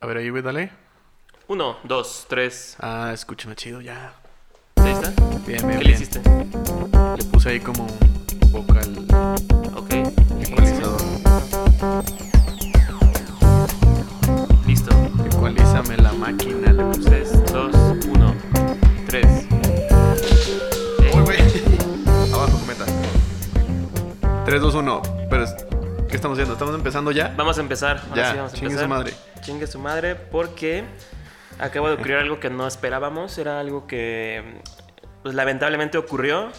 A ver ahí, güey, dale. Uno, dos, tres. Ah, escúchame chido, ya. ¿Ahí está? Bien, bien, ¿Qué le hiciste? Le puse ahí como un vocal Ok. ecualizador. Listo. Ecualízame la máquina, le puse. Tres, dos, uno, tres. Eh, Uy, güey. Abajo, cometa. 3, 2, 1. Pero, ¿qué estamos haciendo? ¿Estamos empezando ya? Vamos a empezar. Ahora Ya, sí vamos a chingue empezar. su madre. Chingue su madre porque acabo de ocurrir algo que no esperábamos. Era algo que pues, lamentablemente ocurrió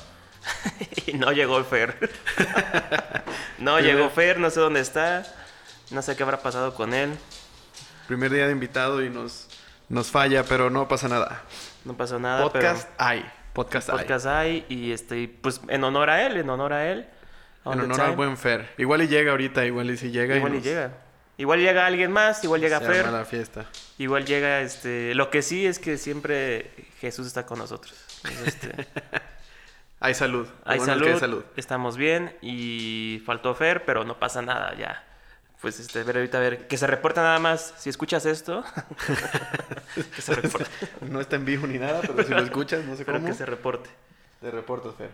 y no llegó Fer. no llegó Fer, no sé dónde está. No sé qué habrá pasado con él. Primer día de invitado y nos, nos falla, pero no pasa nada. No pasó nada. Podcast hay. Podcast, pero podcast hay. Y este, pues en honor a él, en honor a él. En honor al time. buen Fer. Igual y llega ahorita, igual y si llega. Igual y nos- llega. Igual llega alguien más, igual llega se Fer. arma la fiesta. Igual llega este. Lo que sí es que siempre Jesús está con nosotros. Entonces, este, Hay salud. Hay bueno salud, que hay salud. estamos bien y faltó Fer, pero no pasa nada ya. Pues este, ver ahorita a ver, que se reporta nada más. Si escuchas esto, que se reporte. No está en vivo ni nada, pero si lo escuchas, no sé Pero cómo. que se reporte. Te reportas, Fer.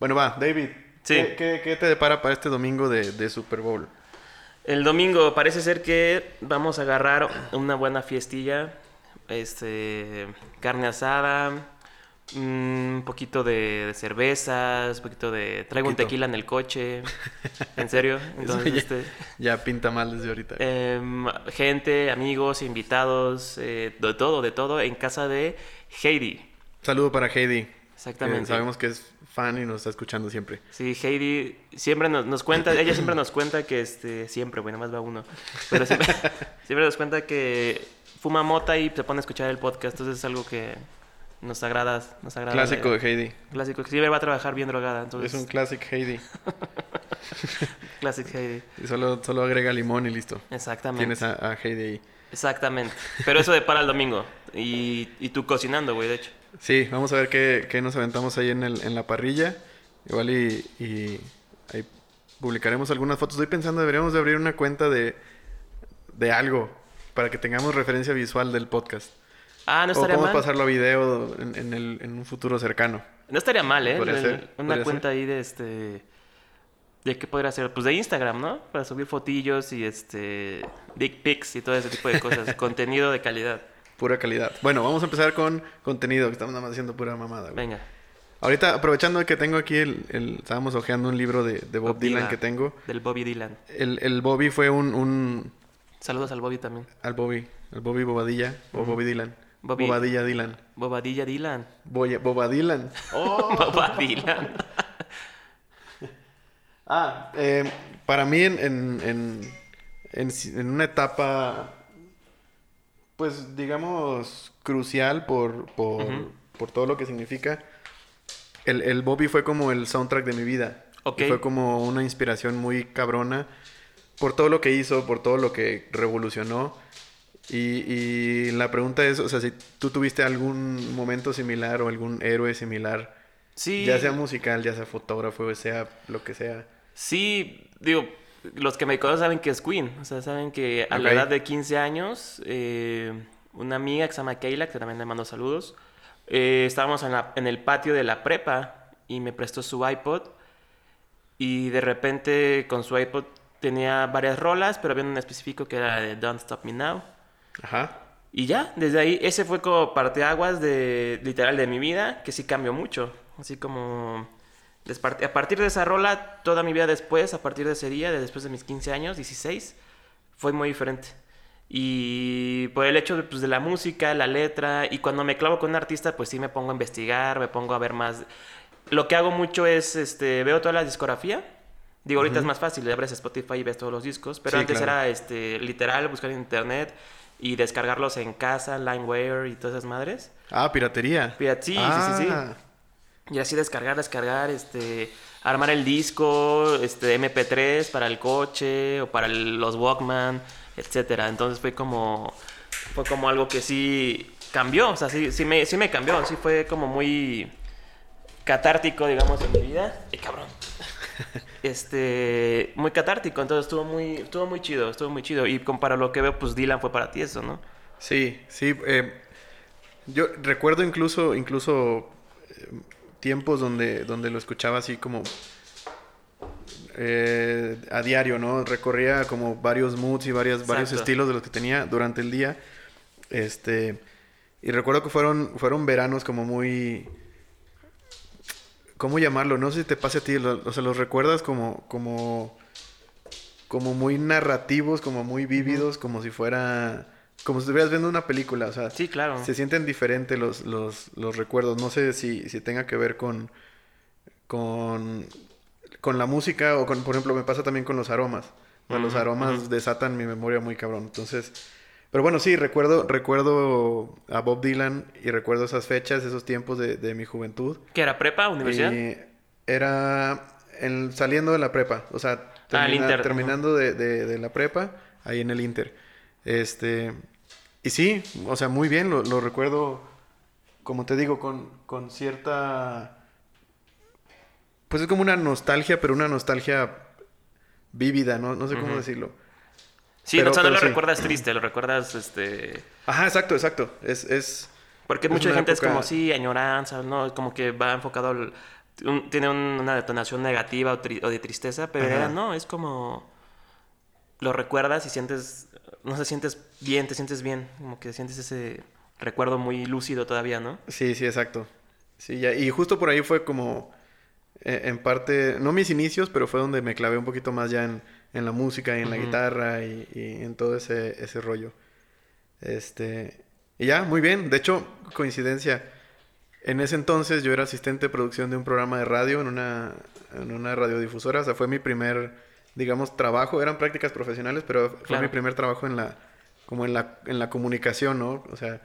Bueno, va, David. Sí. ¿Qué, qué, qué te depara para este domingo de, de Super Bowl? El domingo parece ser que vamos a agarrar una buena fiestilla. Este, carne asada, mm, un poquito de, de cervezas, un poquito de... Traigo un tequila en el coche. ¿En serio? Entonces, ya, este... ya pinta mal desde ahorita. em, gente, amigos, invitados, eh, de todo, de todo, en casa de Heidi. Saludo para Heidi. Exactamente. que sabemos que es fan y nos está escuchando siempre. Sí, Heidi siempre nos, nos cuenta, ella siempre nos cuenta que, este, siempre, bueno, más va uno, pero siempre, siempre nos cuenta que fuma mota y se pone a escuchar el podcast, entonces es algo que nos agrada, nos agrada. Clásico de Heidi. Clásico, que siempre va a trabajar bien drogada, entonces, Es un classic Heidi. Classic Heidi, Y solo, solo agrega limón y listo. exactamente. Tienes a, a Heidi ahí. Exactamente, pero eso de para el domingo, y, y tú cocinando, güey, de hecho. Sí, vamos a ver qué, qué nos aventamos ahí en, el, en la parrilla. Igual y, y ahí publicaremos algunas fotos. Estoy pensando, deberíamos de abrir una cuenta de, de algo para que tengamos referencia visual del podcast. Ah, no o estaría podemos mal. pasarlo a video en, en el, en un futuro cercano. No estaría mal, ¿eh? Podría El- ser, Una podría cuenta ahí de este. ¿De qué podría ser? Pues de Instagram, ¿no? Para subir fotillos y este. Dick pics y todo ese tipo de cosas. Contenido de calidad. Pura calidad. Bueno, vamos a empezar con contenido, que estamos nada más haciendo pura mamada. güey. Venga. Ahorita, aprovechando que tengo aquí el... el- estábamos hojeando un libro de, de Bob Bob Dylan Dylan. que tengo. Del Bobby Dylan. El, el Bobby fue un, un... Saludos al Bobby también. Al Bobby. Al Bobby Bobadilla. O Bobby Dylan. Bobby- Bobadilla Dylan. Bobadilla Dylan. Boya- Boba Dylan. Boba Dylan. Ah, eh, para mí en, en, en, en, en una etapa, pues digamos, crucial por, por, Ujú. por todo lo que significa, el, el Bobby fue como el soundtrack de mi vida. Ok. Y Fue como una inspiración muy cabrona por todo lo que hizo, por todo lo que revolucionó. Y, y la pregunta es, o sea, si tú tuviste algún momento similar o algún héroe similar, Sí. ya sea musical, ya sea fotógrafo, sea lo que sea. Sí, digo, los que me conocen saben que es Queen. O sea, saben que a la Ok. edad de 15 años, eh, una amiga que se llama Keila, que también le mando saludos, eh, estábamos en, la- en el patio de la prepa y me prestó su iPod. Y de repente con su iPod tenía varias rolas, pero había un específico que era de Don't Stop Me Now. Ajá. Y ya, desde ahí, ese fue como parteaguas de, literal de mi vida, que sí cambió mucho. Así como, a partir de esa rola, toda mi vida después, a partir de ese día, de después de mis 15 años, 16, fue muy diferente. Y por el hecho de, pues, de la música, la letra, y cuando me clavo con un artista, pues sí me pongo a investigar, me pongo a ver más. Lo que hago mucho es, este, veo toda la discografía. Digo, ahorita es más fácil, abres Spotify y ves todos los discos, pero Sí, antes claro. era, este, literal, buscar en internet y descargarlos en casa, LimeWire y todas esas madres. Ah, piratería. Pirat- sí, sí, sí, sí. Y así descargar, descargar, este, armar el disco, este, MP3 para el coche o para el- los Walkman, etcétera. Entonces fue como, fue como algo que sí cambió, o sea, sí, sí me, sí me cambió, sí fue como muy catártico, digamos, en mi vida. ¡Eh, cabrón! este, muy catártico, entonces estuvo muy, estuvo muy chido, estuvo muy chido. Y para lo que veo, pues Dylan fue para ti eso, ¿no? Sí, sí. Eh, yo recuerdo incluso, incluso eh, tiempos donde, donde lo escuchaba así como eh, a diario, ¿no? Recorría como varios moods y varias, varios estilos de los que tenía durante el día. Este, y recuerdo que fueron, fueron veranos como muy... ¿Cómo llamarlo? No sé si te pase a ti, o sea, los recuerdas como, como, como muy narrativos, como muy vívidos, como si fuera como si estuvieras viendo una película, o sea, sí, claro. Se sienten diferentes los, los, los recuerdos. No sé si, si tenga que ver con, con, con la música o con, por ejemplo, me pasa también con los aromas. los aromas desatan mi memoria muy cabrón. Entonces, pero bueno, sí, recuerdo, recuerdo a Bob Dylan y recuerdo esas fechas, esos tiempos de, de mi juventud. ¿Qué era prepa, universidad? era saliendo de la prepa, o sea, ah, terminando de, de, de, la prepa, ahí en el Inter. Este, y sí, o sea, muy bien, lo, lo recuerdo, como te digo, con, con cierta pues es como una nostalgia, pero una nostalgia vívida, ¿no? No sé cómo decirlo. Sí, no, o sea, no lo recuerdas triste, lo recuerdas, este... Ajá, exacto, exacto. Es... es Porque mucha gente es como, sí, añoranza, ¿no? Como que va enfocado... Al... tiene una detonación negativa o, de tristeza, pero no, es como... Lo recuerdas y sientes... No sé, sientes bien, te sientes bien. Como que sientes ese recuerdo muy lúcido todavía, ¿no? Sí, sí, exacto. Sí, ya. Y justo por ahí fue como eh, en parte, no mis inicios, pero fue donde me clavé un poquito más ya en, en la música y en la guitarra y, en todo ese, ese rollo. Este, y ya, muy bien. De hecho, coincidencia. En ese entonces yo era asistente de producción de un programa de radio en una, en una radiodifusora. O sea, fue mi primer, digamos, trabajo. Eran prácticas profesionales, pero fue mi primer trabajo en la, como en la, en la comunicación, ¿no? O sea,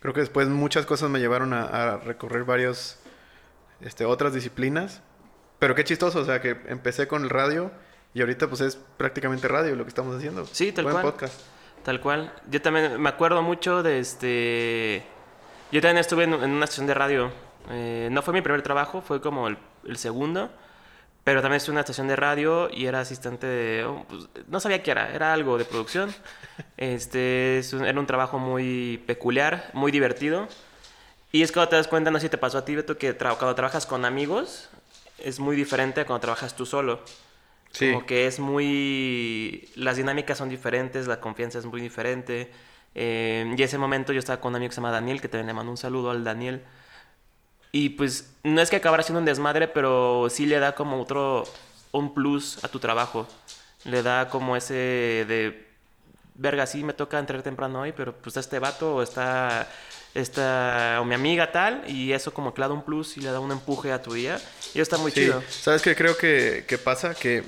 creo que después muchas cosas me llevaron a, a recorrer varios este, otras disciplinas. Pero qué chistoso, o sea, que empecé con el radio y ahorita pues es prácticamente radio lo que estamos haciendo. Sí, tal cual. podcast. Tal cual. Yo también me acuerdo mucho de este... Yo también estuve en, una estación de radio. Eh, no fue mi primer trabajo, fue como el, segundo. Pero también en una estación de radio y era asistente de... Oh, pues, no sabía qué era, era algo de producción. Este, era un trabajo muy peculiar, muy divertido. Y es cuando te das cuenta, no sé si te pasó a ti, Beto, que cuando trabajas con amigos es muy diferente a cuando trabajas tú solo. Sí. Como que es muy... Las dinámicas son diferentes, la confianza es muy diferente. Eh, y ese momento yo estaba con un amigo que se llama Daniel, que también le mando un saludo al Daniel. Y pues no es que acabara siendo un desmadre, pero sí le da como otro... un plus a tu trabajo. Le da como ese de... Verga, sí me toca entrar temprano hoy, pero pues este vato o está esta, o mi amiga tal, y eso como que le da un plus y le da un empuje a tu día. Y está muy chido. ¿Sabes qué creo que, pasa? Que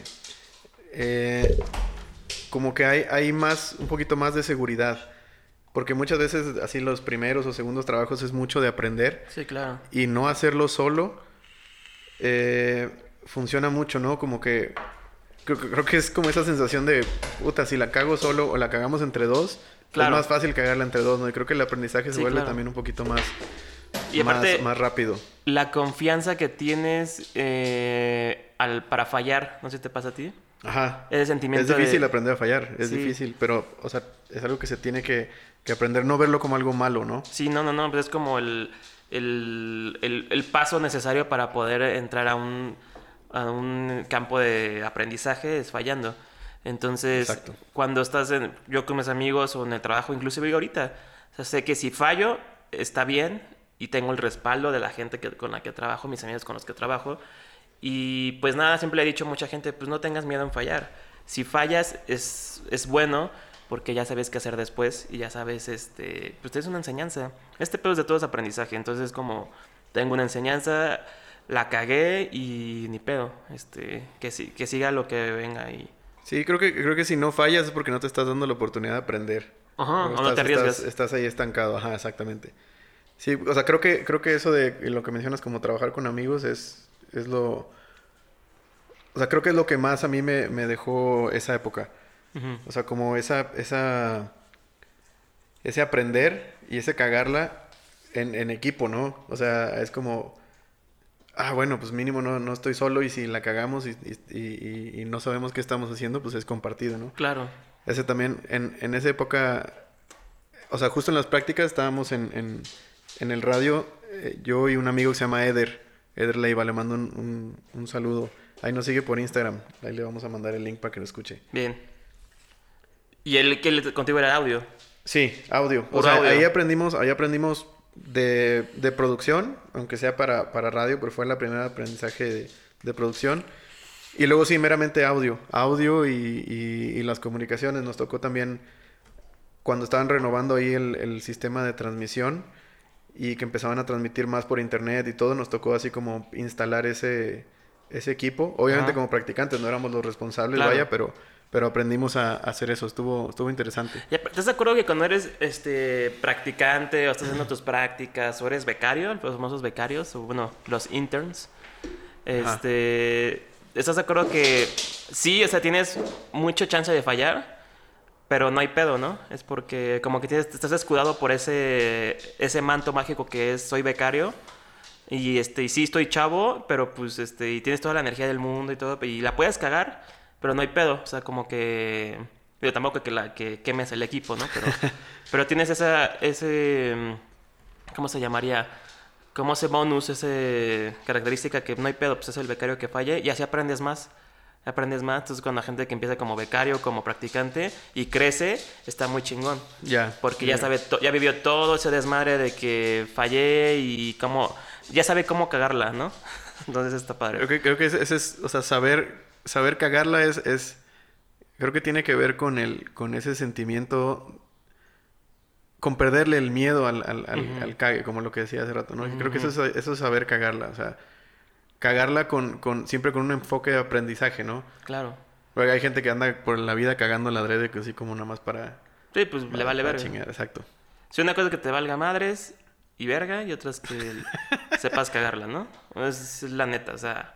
eh, como que hay, hay más, un poquito más de seguridad. Porque muchas veces así los primeros o segundos trabajos es mucho de aprender. Sí, claro. Y no hacerlo solo eh, funciona mucho, ¿no? Como que creo, creo, que es como esa sensación de, puta, si la cago solo o la cagamos entre dos, es más fácil cagarla entre dos, ¿no? Y creo que el aprendizaje se vuelve también un poquito más, y aparte, más, rápido. La confianza que tienes eh, al, para fallar, no sé si te pasa a ti. Ajá. Ese sentimiento Es difícil aprender a fallar, es difícil, pero, o sea, es algo que se tiene que, que, aprender, no verlo como algo malo, ¿no? Sí, no, no, no, pues es como el, el, el, el paso necesario para poder entrar a un, a un campo de aprendizaje es fallando. Entonces, cuando estás en, yo con mis amigos o en el trabajo, inclusive ahorita, sé que si fallo, está bien y tengo el respaldo de la gente que, con la que trabajo, mis amigos con los que trabajo. Y pues nada, siempre le he dicho a mucha gente, pues no tengas miedo en fallar. Si fallas es, es bueno porque ya sabes qué hacer después y ya sabes, este, pues es una enseñanza. Este pedo es de todo es aprendizaje, entonces como tengo una enseñanza, la cagué y ni pedo, este, que, que siga lo que venga y Sí, creo que, creo que si no fallas es porque no te estás dando la oportunidad de aprender. Ajá, o no te arriesgas. Estás, ahí estancado, ajá, exactamente. Sí, o sea, creo que, creo que eso de lo que mencionas como trabajar con amigos es, es lo... O sea, creo que es lo que más a mí me, me dejó esa época. O sea, como esa, esa... Ese aprender y ese cagarla en, en equipo, ¿no? O sea, es como ah, bueno, pues mínimo no, no estoy solo y si la cagamos y, y, y, y no sabemos qué estamos haciendo, pues es compartido, ¿no? Claro. Ese también, en, en esa época, o sea, justo en las prácticas estábamos en, en, en el radio, eh, yo y un amigo que se llama Eder, Eder Leiva, le mando un, un, un saludo. Ahí nos sigue por Instagram, ahí le vamos a mandar el link para que lo escuche. Bien. ¿Y el que le- contigo era audio? Sí, audio. O sea, audio. ahí aprendimos, ahí aprendimos de, de producción, aunque sea para, para radio, pero fue el primer aprendizaje de, de producción. Y luego sí, meramente audio. Audio y, y- y las comunicaciones. Nos tocó también cuando estaban renovando ahí el, el sistema de transmisión y que empezaban a transmitir más por internet y todo, nos tocó así como instalar ese, ese equipo. Obviamente Ajá. como practicantes no éramos los responsables, Claro. vaya, pero, pero aprendimos a, a hacer eso. Estuvo, estuvo interesante. Ya, ¿Estás de acuerdo que cuando eres este practicante o estás haciendo tus prácticas o eres becario, los famosos becarios, o bueno, los interns, Ajá. este, ¿estás de acuerdo que sí, o sea, tienes mucho chance de fallar, pero no hay pedo, ¿no? Es porque como que tienes, estás escudado por ese, ese manto mágico que es soy becario. Y este, y sí estoy chavo, pero pues este, y tienes toda la energía del mundo y todo, y la puedes cagar, pero no hay pedo. O sea, como que. Yo tampoco que la que quemes el equipo, ¿no? Pero, pero tienes esa, ese. ¿Cómo se llamaría? Como ese bonus, ese característica que no hay pedo, pues es el becario que falle, y así aprendes más. Aprendes más. Entonces, cuando la gente que empieza como becario, como practicante, y crece, está muy chingón. Ya. Porque ya sabe, ya vivió todo ese desmadre de que fallé y cómo, ya sabe cómo cagarla, ¿no? Entonces está padre. Creo que, creo que ese, es, o sea, saber, saber cagarla es, es, creo que tiene que ver con el, con ese sentimiento, con perderle el miedo al, al, al, al cague, como lo que decía hace rato, ¿no? Creo que eso es, eso es saber cagarla, o sea, cagarla con, con, siempre con un enfoque de aprendizaje, ¿no? Claro. Porque hay gente que anda por la vida cagando la adrede, que así como nada más para... Sí, pues le vale verga. chingar, exacto. Si una cosa es que te valga madres y verga, y otra es que sepas cagarla, ¿no? Es, es la neta, o sea.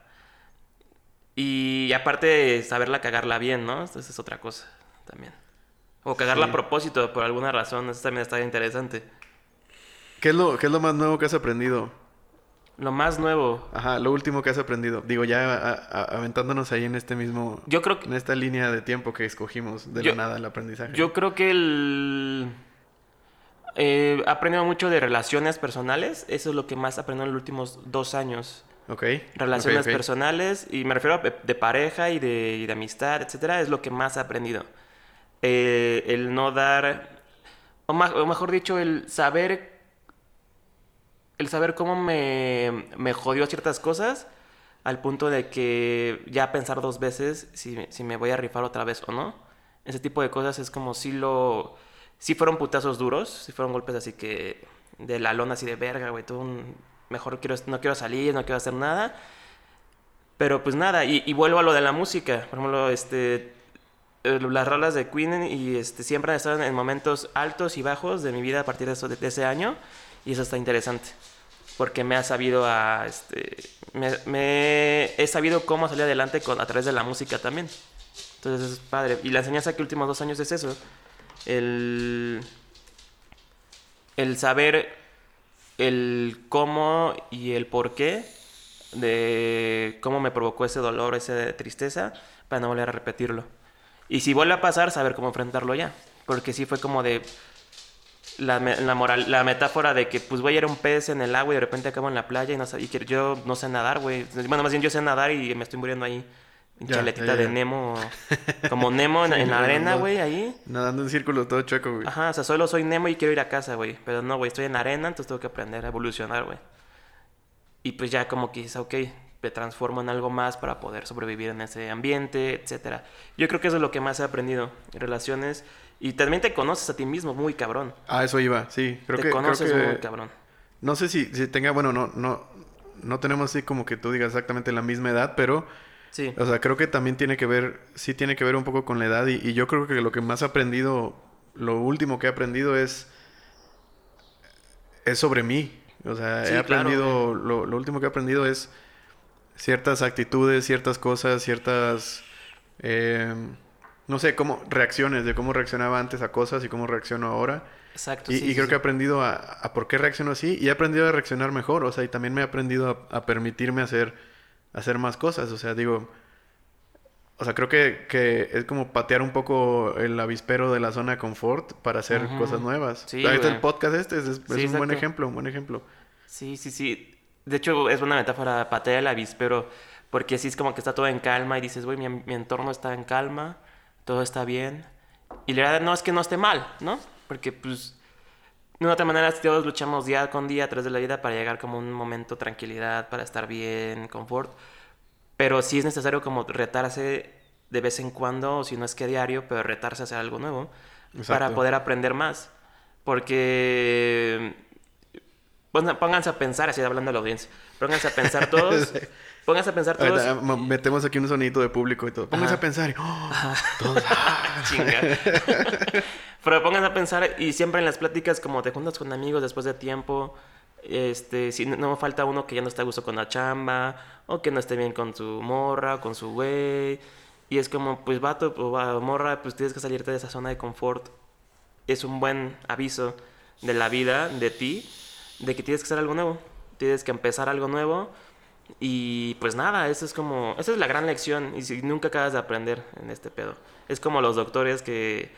Y aparte, saberla cagarla bien, ¿no? Esa es otra cosa también. O cagarla Sí. a propósito, por alguna razón, eso también está interesante. ¿Qué es, lo, ¿Qué es lo más nuevo que has aprendido? Lo más nuevo, Ajá, lo último que has aprendido. Digo, ya a- a- aventándonos ahí en este mismo... yo creo que En esta línea de tiempo que escogimos de Yo- la nada el aprendizaje. Yo creo que el... eh, aprendido mucho de relaciones personales. Eso es lo que más he aprendido en los últimos dos años. Ok. Relaciones personales, y me refiero a de, de pareja y de, y de amistad, etcétera, es lo que más he aprendido. Eh, el no dar, o, ma- o mejor dicho, el saber, el saber cómo me, me jodió ciertas cosas, al punto de que ya pensar dos veces si, si me voy a rifar otra vez o no. Ese tipo de cosas es como si lo, si fueron putazos duros, si fueron golpes así que de la lona así de verga, güey, tú un- mejor quiero, no quiero salir, no quiero hacer nada. Pero pues nada, y, y vuelvo a lo de la música. Por ejemplo, este, eh, las rolas de Queen y este, siempre han estado en momentos altos y bajos de mi vida a partir de, eso- de ese año. Y eso está interesante. Porque me ha sabido a, este, me, he sabido cómo salir adelante con, a través de la música también. Entonces es padre. Y la enseñanza que últimos dos años es eso. El, el saber el cómo y el por qué de cómo me provocó ese dolor, esa tristeza, para no volver a repetirlo. Y si vuelve a pasar, saber cómo enfrentarlo ya. Porque sí fue como de la, la moral, la metáfora de que, pues, güey, era un pez en el agua y de repente acabo en la playa y, no, y que yo no sé nadar, güey. Bueno, más bien yo sé nadar y me estoy muriendo ahí. Ya, Chaletita ya, ya. de Nemo, como Nemo en, Sí, en la arena, güey, ahí. Nadando en círculo todo chueco, güey. Ajá, o sea, solo soy Nemo y quiero ir a casa, güey. Pero no, güey, estoy en arena, entonces tengo que aprender a evolucionar, güey. Y pues ya como que dices, ok, me transformo en algo más para poder sobrevivir en ese ambiente, etcétera. Yo creo que eso es lo que más he aprendido en relaciones. Y también te conoces a ti mismo muy cabrón. Ah, eso iba, sí. Creo te que, creo conoces que- muy cabrón. No sé si, si tenga, bueno, no, no, no tenemos así como que tú digas exactamente la misma edad, pero, Sí, o sea, creo que también tiene que ver, sí tiene que ver un poco con la edad y, y yo creo que lo que más he aprendido, lo último que he aprendido es, es sobre mí. O sea, Sí, he claro, aprendido, lo, lo último que he aprendido es ciertas actitudes, ciertas cosas, ciertas, eh, no sé, cómo reacciones, de cómo reaccionaba antes a cosas y cómo reacciono ahora. Exacto. Y, sí, y sí, creo sí. que he aprendido a, a por qué reacciono así y he aprendido a reaccionar mejor. O sea, y también me he aprendido a, a permitirme hacer, hacer más cosas. O sea, digo, o sea, creo que, que es como patear un poco el avispero de la zona de confort para hacer cosas nuevas. Sí, Ahí está güey. el podcast este, es, es Sí, un buen ejemplo, un buen ejemplo. Sí, sí, sí. De hecho, es una metáfora patear el avispero, porque así es como que está todo en calma y dices, güey, mi, mi entorno está en calma, todo está bien. Y la verdad no es que no esté mal, ¿no? Porque, pues, de una otra manera, todos luchamos día con día a través de la vida para llegar como a un momento de tranquilidad, para estar bien, confort. Pero sí es necesario como retarse de vez en cuando, o si no es que diario, pero retarse a hacer algo nuevo para poder aprender más. Porque Pónganse a pensar, así hablando a la audiencia. Pónganse a pensar todos. Pónganse a pensar todos. Ahorita, mo- metemos aquí un sonidito de público y todo. Pónganse Ajá. a pensar ¡oh! todos, ¡ah! Chinga. Pero pónganse a pensar y siempre en las pláticas como te juntas con amigos después de tiempo, este, si no, no falta uno que ya no está a gusto con la chamba o que no esté bien con su morra o con su güey y es como pues vato o va- morra, pues tienes que salirte de esa zona de confort. Es un buen aviso de la vida, de ti, de que tienes que hacer algo nuevo, tienes que empezar algo nuevo y pues nada, eso es como, esa es la gran lección y si nunca acabas de aprender en este pedo. Es como los doctores que,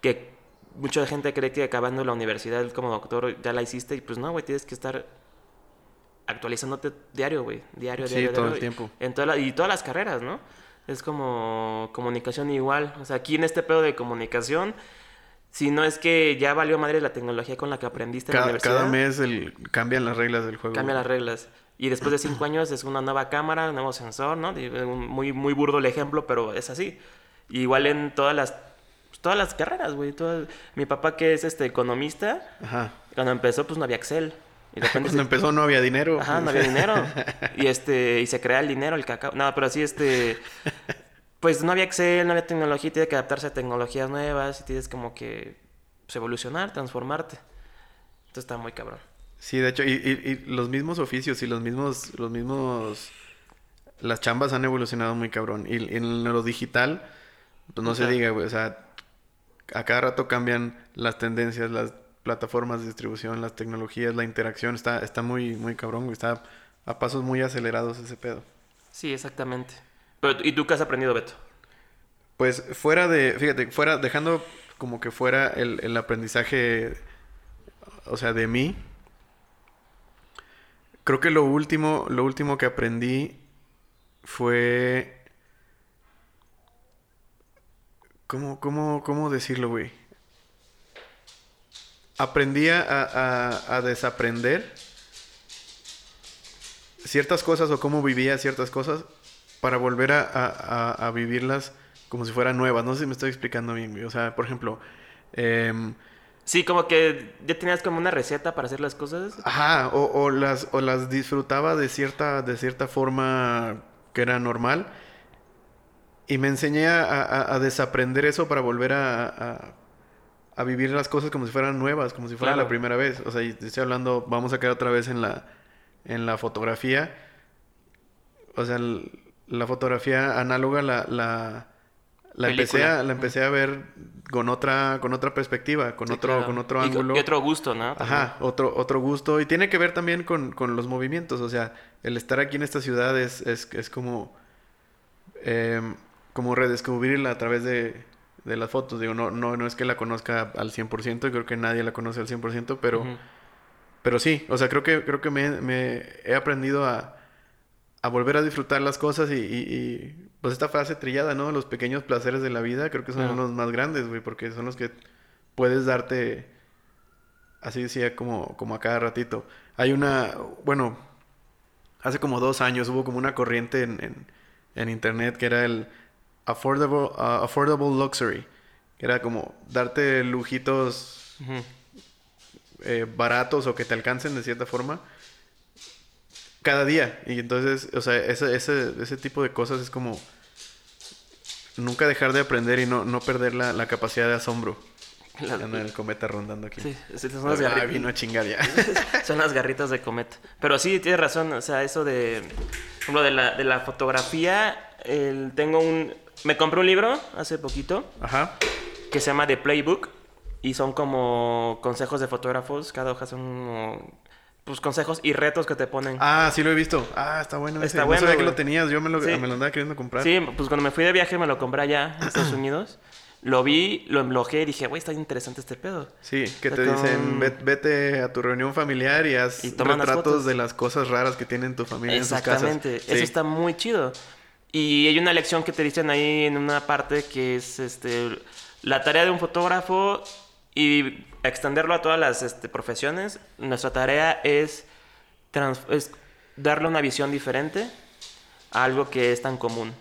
que mucha gente cree que acabando la universidad como doctor ya la hiciste y pues no, güey, tienes que estar actualizándote diario, güey, diario, Sí, diario, todo diario, el tiempo. En toda la- y todas las carreras, ¿no? Es como comunicación igual, o sea, aquí en este pedo de comunicación, si no es que ya valió madre la tecnología con la que aprendiste en la Cada, universidad. cada mes el, cambian las reglas del juego. Cambia las reglas. Y después de cinco años es una nueva cámara, un nuevo sensor, ¿no? Muy, muy burdo el ejemplo, pero es así. Y igual en todas las, pues, todas las carreras, güey. todas- Mi papá que es este economista, Ajá. cuando empezó pues no había Excel. Y de repente Cuando se- empezó no había dinero. Ajá, no había dinero. Y este, y se crea el dinero, el cacao. No, pero sí, este. Pues no había Excel, no había tecnología, y tiene que adaptarse a tecnologías nuevas, y tienes como que pues, evolucionar, transformarte. Entonces está muy cabrón. Sí, de hecho, y, y- y los mismos oficios y los mismos, los mismos, las chambas han evolucionado muy cabrón. Y, y en lo digital, pues no se Ajá. diga, güey, o sea, a cada rato cambian las tendencias, las plataformas de distribución, las tecnologías, la interacción, está, está muy, muy cabrón, güey, está a pasos muy acelerados ese pedo. Sí, exactamente. Pero, ¿y tú qué has aprendido, Beto? Pues fuera de, fíjate, fuera, dejando como que fuera el, el aprendizaje, o sea, de mí, creo que lo último, lo último que aprendí fue... ¿Cómo, cómo, cómo decirlo, güey? Aprendí a, a- a desaprender ciertas cosas o cómo vivía ciertas cosas para volver a, a- a- vivirlas como si fueran nuevas. No sé si me estoy explicando bien. O sea, por ejemplo, em, Sí, como que ya tenías como una receta para hacer las cosas. ajá, o, o las, o las disfrutaba de cierta, de cierta forma que era normal. Y me enseñé a, a- a desaprender eso para volver a, a- a vivir las cosas como si fueran nuevas, como si fuera Claro. la primera vez. O sea, y te estoy hablando, vamos a caer otra vez en la, en la fotografía. O sea, el- la fotografía análoga la, la, la empecé, a, la empecé a ver con otra, con otra perspectiva, con Sí, otro, claro. con otro Y- ángulo. Y, otro gusto, ¿no? Ajá, otro, otro gusto. Y tiene que ver también con, con los movimientos. O sea, el estar aquí en esta ciudad es, es, es como, em, como redescubrirla a través de, de las fotos. Digo, no, no, no es que la conozca al 100%, creo que nadie la conoce al 100%, pero, pero sí, o sea, creo que, creo que me, me he aprendido a, a volver a disfrutar las cosas y, y- y, pues esta frase trillada, ¿no? Los pequeños placeres de la vida creo que son Claro. los más grandes, güey, porque son los que puedes darte así decía como, como a cada ratito. Hay una, bueno, hace como dos años hubo como una corriente en, en, en internet que era el affordable, uh, affordable luxury. Que era como darte lujitos eh, baratos o que te alcancen de cierta forma cada día. Y entonces, o sea, ese, ese, ese tipo de cosas es como nunca dejar de aprender y no, no perder la, la capacidad de asombro. Las- Anda el cometa rondando aquí. Sí, sí, son las Ah, garritas. vino a chingar ya. Son las garritas de cometa. Pero sí, tienes razón. O sea, eso de. Por ejemplo, de la, de la fotografía. el- tengo un. Me compré un libro hace poquito Ajá. que se llama The Playbook y son como consejos de fotógrafos. Cada hoja son como, pues consejos y retos que te ponen. Ah, sí lo he visto. Ah, está bueno ese. Está no bueno, sabía que lo tenías. Yo me lo, Sí. me lo andaba queriendo comprar. Sí, pues cuando me fui de viaje me lo compré allá en Estados Unidos. Lo vi, lo emblojé y dije, güey, está interesante este pedo. Sí, que O te sea, dicen, con- "Ve- vete a tu reunión familiar y haz Y retratos de las cosas raras que tienen tu familia en sus casas. Exactamente, Sí. eso está muy chido. Y hay una lección que te dicen ahí en una parte que es este la tarea de un fotógrafo y extenderlo a todas las este, profesiones. Nuestra tarea es, darle una visión diferente a algo que es tan común.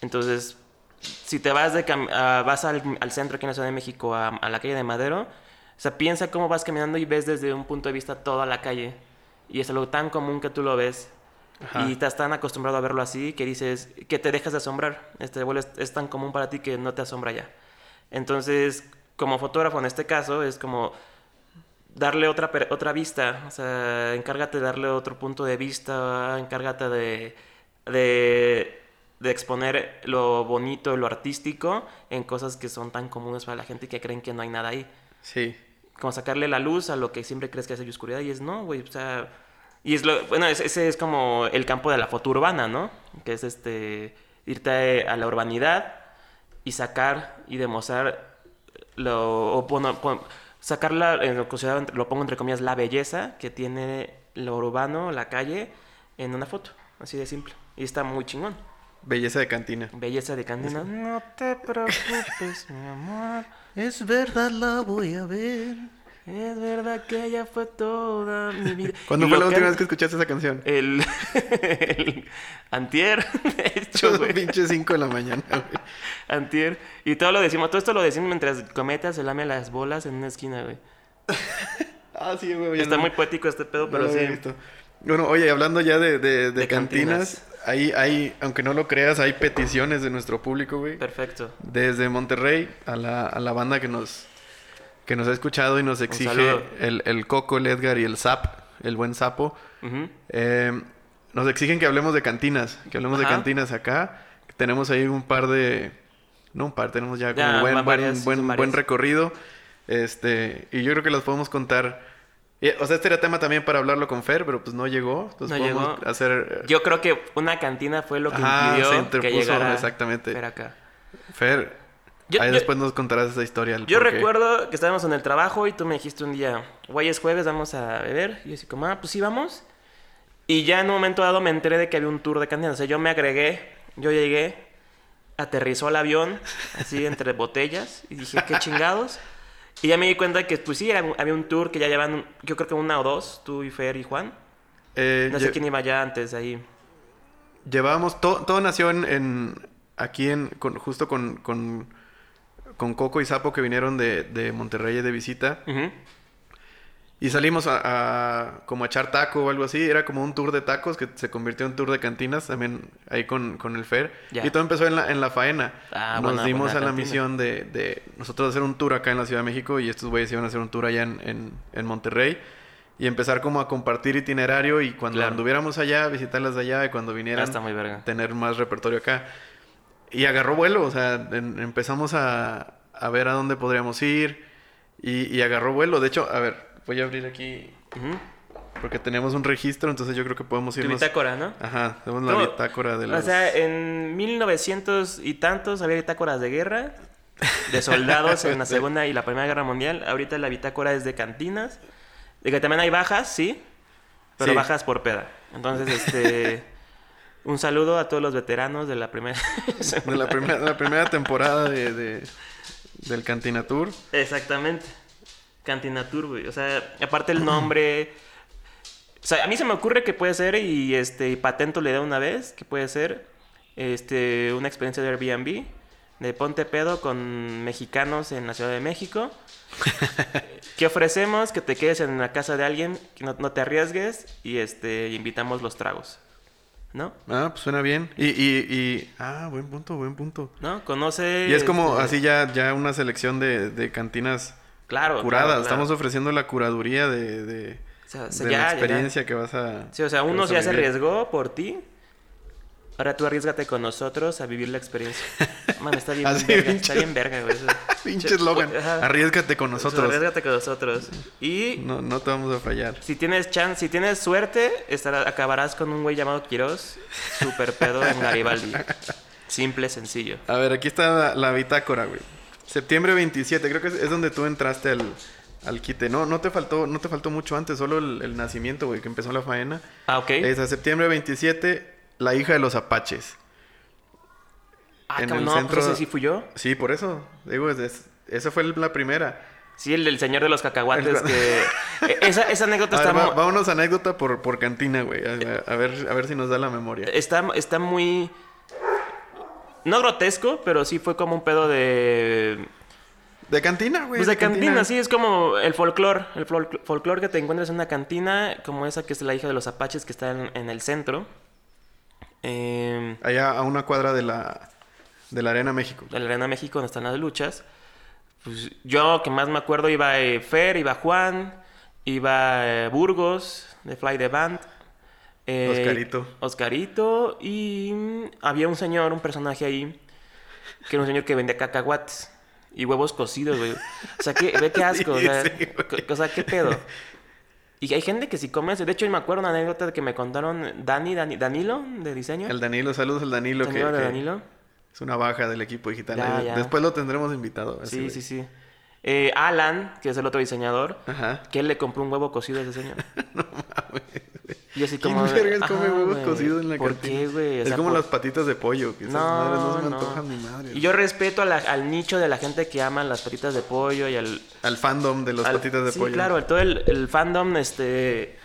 Entonces, si te vas, de cam- a- vas al, al centro aquí en la Ciudad de México, a, a la calle de Madero, o sea, piensa cómo vas caminando y ves desde un punto de vista toda la calle. Y es algo tan común que tú lo ves. Ajá. Y estás tan acostumbrado a verlo así que dices que te dejas de asombrar. Este vuelo es, es tan común para ti que no te asombra ya. Entonces, como fotógrafo en este caso, es como darle otra, otra vista. O sea, encárgate de darle otro punto de vista, encárgate de, de, de exponer lo bonito lo artístico en cosas que son tan comunes para la gente y que creen que no hay nada ahí. Sí. Como sacarle la luz a lo que siempre crees que es oscuridad y es no, güey, o sea... Y es lo, bueno, es- ese es como el campo de la foto urbana, ¿no? Que es este, irte a la urbanidad y sacar y demostrar lo, o bueno, pon- sacar la, en lo, considerado entre- lo pongo entre comillas, la belleza que tiene lo urbano, la calle, en una foto, así de simple. Y está muy chingón. Belleza de cantina. Belleza de Candina. No te preocupes, mi amor. Es verdad, la voy a ver. Es verdad que ella fue toda mi vida. ¿Cuándo fue la última vez que escuchaste esa canción? El, el antier, de hecho, güey. Pinche 5 de la mañana, güey. Antier. Y todo lo decimos, todo esto lo decimos mientras Cometa se lame las bolas en una esquina, güey. Ah, sí, güey. Está no- muy poético este pedo, pero sí. visto. Bueno, oye, hablando ya de, de- de De cantinas, cantinas. Hay, hay, aunque no lo creas, hay peticiones de nuestro público, güey. Perfecto. Desde Monterrey a la, a la banda que nos, que nos ha escuchado y nos exige el, el Coco, el Edgar y el Zap, el buen sapo. Eh, nos exigen que hablemos de cantinas, que hablemos de cantinas acá. Tenemos ahí un par de... No un par, tenemos ya como Ya, buen, buen, buen, recorrido. Este, y yo creo que las podemos contar. Y, o sea, este era tema también para hablarlo con Fer, pero pues no llegó. Entonces No podemos llegó. hacer... Yo creo que una cantina fue lo que Ajá, impidió se que interpuso, llegara exactamente. Fer acá. Fer, Yo- ahí yo- después nos contarás esa historia. Yo recuerdo que estábamos en el trabajo y tú me dijiste un día, güey, es jueves, vamos a beber. Y yo así como, ah, pues sí, vamos. Y ya en un momento dado me enteré de que había un tour de cantinas. O sea, yo me agregué, yo llegué, aterrizó el avión, así entre botellas, y dije, qué chingados. Y ya me di cuenta que, pues sí, era había un tour que ya llevan, yo creo que una o dos, tú y Fer y Juan. Eh, No sé quién iba ya antes ahí. Llevábamos, todo, todo nació en, en- aquí en, con- justo con, con, con Coco y Sapo que vinieron de, de Monterrey de visita. Ujú. Y salimos a, a- como a echar taco o algo así. Era como un tour de tacos que se convirtió en tour de cantinas también ahí con, con el Fer. Ya. Y todo empezó en la, en la faena. Ah, Nos buena- dimos buena a la cantina. misión de, de nosotros hacer un tour acá en la Ciudad de México y estos güeyes iban a hacer un tour allá en, en, en Monterrey. Y empezar como a compartir itinerario y cuando Claro. anduviéramos allá, visitarlas de allá y cuando Ah, vinieran está muy verga. tener más repertorio acá. Y agarró vuelo, o sea, en- empezamos a, a ver a dónde podríamos ir y, y agarró vuelo. De hecho, a ver, voy a abrir aquí porque tenemos un registro, entonces yo creo que podemos Tu irnos... bitácora, ¿no? Ajá, tenemos la bitácora de O los... sea, en 1900 y tantos había bitácoras de guerra, de soldados en la Segunda y la Primera Guerra Mundial. Ahorita la bitácora es de cantinas. De que también hay bajas, sí, pero Sí. bajas por peda. Entonces, este... Un saludo a todos los veteranos de la primera... de la, primera, la primera temporada de, de- del Cantina Tour. Exactamente. Cantina Tour, güey. O sea, aparte el nombre... O sea, a mí se me ocurre que puede ser, y este, y patento le da una vez, que puede ser este, una experiencia de Airbnb, de ponte pedo con mexicanos en la Ciudad de México. que ofrecemos que te quedes en la casa de alguien, que no, no te arriesgues, y este, invitamos los tragos. ¿No? Ah, pues suena bien. Y, y, y... Ah, buen punto, buen punto. ¿No? Conoce... Y es como este, así ya, ya una selección de, de cantinas Claro. curadas. claro, claro. Estamos ofreciendo la curaduría de, de, O sea, se- de ya- la ya- experiencia que vas a... Sí, o sea, uno ya se arriesgó por ti. Ahora tú arriesgate con nosotros a vivir la experiencia. Man, está bien verga, pinche- está bien verga, güey. Pinche Che, eslogan. Arriesgate con nosotros. Arriesgate con nosotros. Y No, no te vamos a fallar. si tienes chance, si tienes suerte, estará- acabarás con un güey llamado Quiroz, super pedo en Garibaldi. Simple, sencillo. A ver, aquí está la, la bitácora, güey. Septiembre 27, creo que es, es donde tú entraste al, al quite. No, no te faltó, no te faltó mucho antes, solo el, el nacimiento, güey, que empezó la faena. Ah, ok. Es a septiembre 27, la hija de los apaches. ah, en el no, centro- pues ese sí fui yo. Sí, por eso. Digo, es- es- esa fue la primera. Sí, el del señor de los cacahuates que... Eh, esa, esa anécdota A está, ver, va- vámonos anécdota por, por cantina, güey. A, a ver, a ver si nos da la memoria. está, está muy... No grotesco, pero sí fue como un pedo de... De cantina, güey. Pues de cantina, sí, es como el folclore. El folcl- folclore que te encuentras en una cantina, como esa que es la hija de los apaches que está en, en el centro. Eh, Allá a una cuadra de la, de la Arena México. de la Arena México, donde están las luchas. Pues yo, que más me acuerdo, iba eh, Fer, iba Juan, iba eh, Burgos, de Fly the Band. eh, Oscarito. Oscarito, y mm, había un señor, un personaje ahí, que era un señor que vendía cacahuates y huevos cocidos, güey. O sea, que, ve qué asco, o sea, sí, o sea, qué pedo. Y hay gente que sí come. De hecho, me acuerdo una anécdota que me contaron Dani, Dani- Danilo, de diseño. El Danilo, saludos al Danilo, que, de que Danilo. es una baja del equipo digital. Ya, Ahí- ya. Después lo tendremos invitado. Sí, güey. sí, sí. Eh, Alan, que es el otro diseñador, Ajá. que él le compró un huevo cocido a ese señor. Y así ¿Quién como... de, vergas come "Ajá, huevos cocidos en la ¿Por cantina? qué, güey? Es sea, como por- las patitas de pollo, que esas No, madres no se me no. antojan ni madre. Y yo respeto a la- al nicho de la gente que ama las patitas de pollo y al... Al fandom de las al- patitas de sí, pollo. claro, todo el, el fandom, este...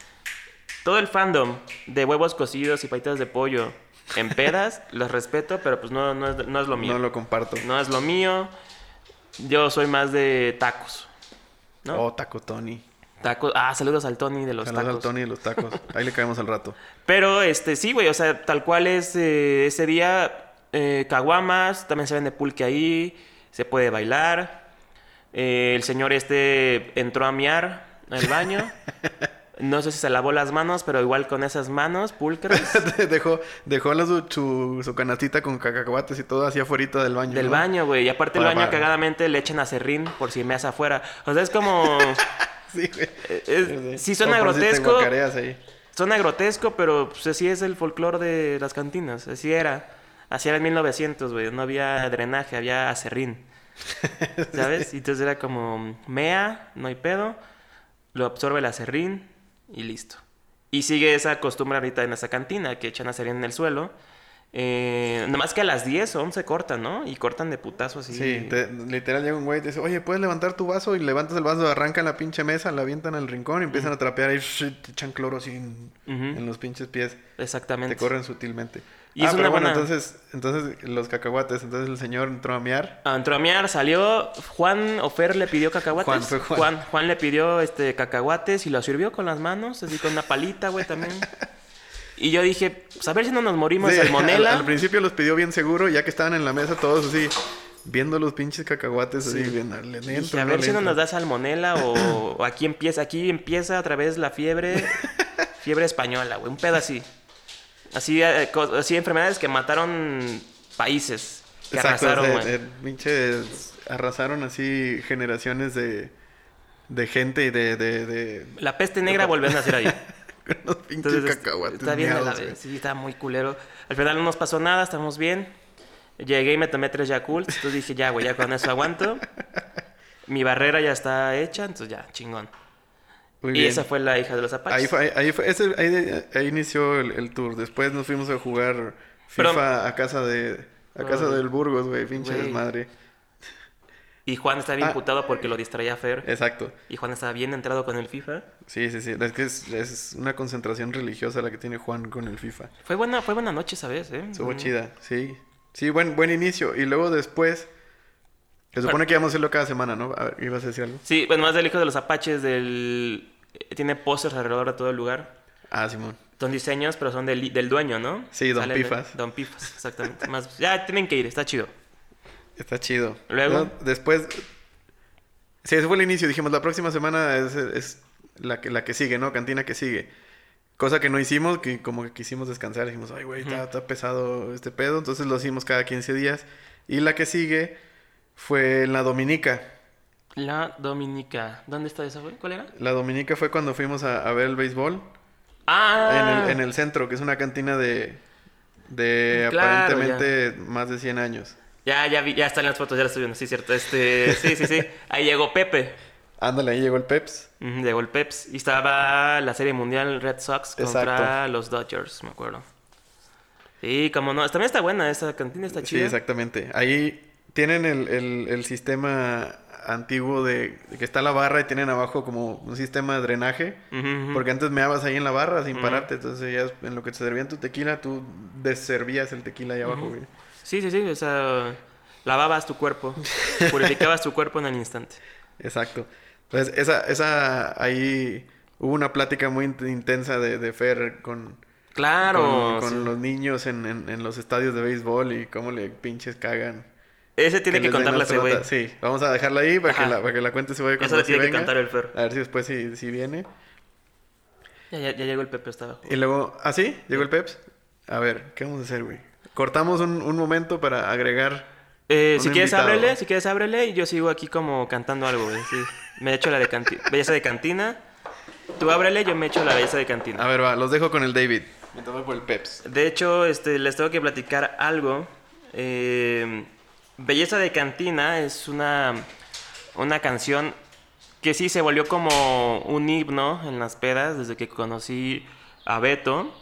Todo el fandom de huevos cocidos y patitas de pollo en pedas, los respeto, pero pues no, no, es, no es lo mío. No lo comparto. No es lo mío. Yo soy más de tacos. ¿no? Oh, Taco Tony. Tacos. Ah, saludos al Tony de los Saludos al tacos. Tony de los tacos. Ahí le caemos al rato. Pero este sí, güey, o sea, tal cual es eh, ese día eh, caguamas, también se vende pulque ahí, se puede bailar. Eh, el señor este entró a miar al baño. No sé si se lavó las manos, pero igual con esas manos pulcras dejó dejó la, su, su, su canastita con cacahuates y todo así afuera del baño. del ¿no? baño, güey. Y aparte el baño para- cagadamente le echan acerrín por si me hace afuera. O sea, es como... Sí, güey. eh, es- sí suena O si grotesco. ahí. Suena grotesco, pero pues así es el folclore de las cantinas. Así era. Así era en 1900, güey. No había drenaje, había acerrín. ¿Sabes? Y entonces era como mea, no hay pedo. Lo absorbe el acerrín y listo. Y sigue esa costumbre ahorita en esa cantina que echan acerrín en el suelo. Eh, nada más que a las 10 o 11 cortan, ¿no? Y cortan de putazo así. Sí, te- literal llega un güey y te dice, oye, ¿puedes levantar tu vaso? Y levantas el vaso, arrancan la pinche mesa, la avientan al rincón y empiezan a trapear y te echan cloro así en, los pinches pies. Exactamente. Te corren sutilmente. Y ah, es pero una bueno, buena- entonces, entonces los cacahuates, entonces el señor entró a miar. Ah, Entró a miar, salió. Juan Ofer le pidió cacahuates. Juan, fue Juan. Juan, le pidió este cacahuates y lo sirvió con las manos, así con una palita, güey, también. Y yo dije, pues a ver si no nos morimos Sí, de al, salmonela. al principio los pidió bien seguro, ya que estaban en la mesa todos así, viendo los pinches cacahuates así, bien, le Dije, entro, a ver si no entro". nos da salmonela o, o aquí empieza, aquí empieza otra vez la fiebre, fiebre española, güey, un pedo así. Así, eh, así enfermedades que mataron países, que Exacto, arrasaron, güey. eh, pinches arrasaron así generaciones de, de gente y de, de, de La peste negra volvió a nacer ahí. con los pinches Entonces, cacahuates está bien la. Sí, está muy culero. Al final no nos pasó nada, estamos bien. Llegué y me tomé tres Yakult. Entonces dije, ya, güey, ya con eso aguanto. Mi barrera ya está hecha, entonces ya, chingón. Muy y bien. esa fue la hija de los apaches. Ahí, fue, ahí, fue- ese- ahí- ahí inició el, el tour. Después nos fuimos a jugar FIFA Pero- a casa de a casa del Burgos, güey, pinche desmadre. Y Juan está bien Ah. putado porque lo distraía Fer. Exacto. Y Juan estaba bien entrado con el FIFA. Sí, sí, sí. Es que es, es una concentración religiosa la que tiene Juan con el FIFA. Fue buena, fue buena noche, ¿sabes? ¿Eh? Estuvo Mm. chida, sí. Sí, buen, buen inicio. Y luego después. Se supone que íbamos a hacerlo cada semana, ¿no? A ver, ¿ibas a decir algo? Sí, bueno, más del hijo de los apaches, del... eh, Tiene pósters alrededor de todo el lugar. Ah, Simón. Son diseños, pero son del, del dueño, ¿no? Sí, Don Salen de- Pifas. Don Pifas, exactamente. Más, ya tienen que ir, está chido. Está chido. Luego. No, después. Sí, ese fue el inicio. Dijimos, la próxima semana es, es la, que, la que sigue, ¿no? Cantina que sigue. Cosa que no hicimos, que como que quisimos descansar. Dijimos, ay, güey, está, está pesado este pedo. Entonces lo hicimos cada 15 días. Y la que sigue fue en la Dominica. La Dominica. ¿Dónde está esa, güey? ¿Cuál era? La Dominica fue cuando fuimos a, a ver el béisbol. Ah. En, el, en el centro, que es una cantina de, de Claro, aparentemente más de 100 años. Ya, ya vi, ya están las fotos, ya las estoy viendo, sí, cierto. Este, sí, sí, sí. Ahí llegó Pepe. Ándale, ahí llegó el Peps. Llegó el Peps. Y estaba la serie mundial Red Sox contra Exacto. los Dodgers, me acuerdo. Sí, como no. También está buena esa cantina, está Sí, chida. exactamente. Ahí tienen el, el- el sistema antiguo de, de que está la barra y tienen abajo como un sistema de drenaje. Porque antes meabas ahí en la barra sin pararte. Entonces ya en lo que te servían tu tequila, tú deservías el tequila ahí abajo, güey. Sí, sí, sí. O sea, lavabas tu cuerpo. Purificabas tu cuerpo en el instante. Exacto. Entonces, esa, esa, ahí hubo una plática muy int- intensa de, de Fer con, Claro. con, con sí. los niños en, en, en los estadios de béisbol y cómo le pinches cagan. Ese tiene que, den contarla ese güey. Sí, vamos a dejarla ahí para que, la, para que la cuente se vaya Eso le tiene que cantar el Fer. A ver si después si, si viene. Ya, ya, ya llegó el Pepe hasta abajo. Y luego, ¿ah, sí? ¿Llegó el Peps? A ver, ¿qué vamos a hacer, güey? Cortamos un, un momento para agregar... Eh, si quieres invitado. ábrele, si quieres ábrele y yo sigo aquí como cantando algo, güey. Sí. Me echo la de canti- belleza de cantina. Tú ábrele, yo me echo la belleza de cantina. A ver, va, los dejo con el David. Me tomo por el Peps. De hecho, este, les tengo que platicar algo. Eh, Belleza de Cantina es una, una canción que sí se volvió como un himno en las pedas desde que conocí a Beto.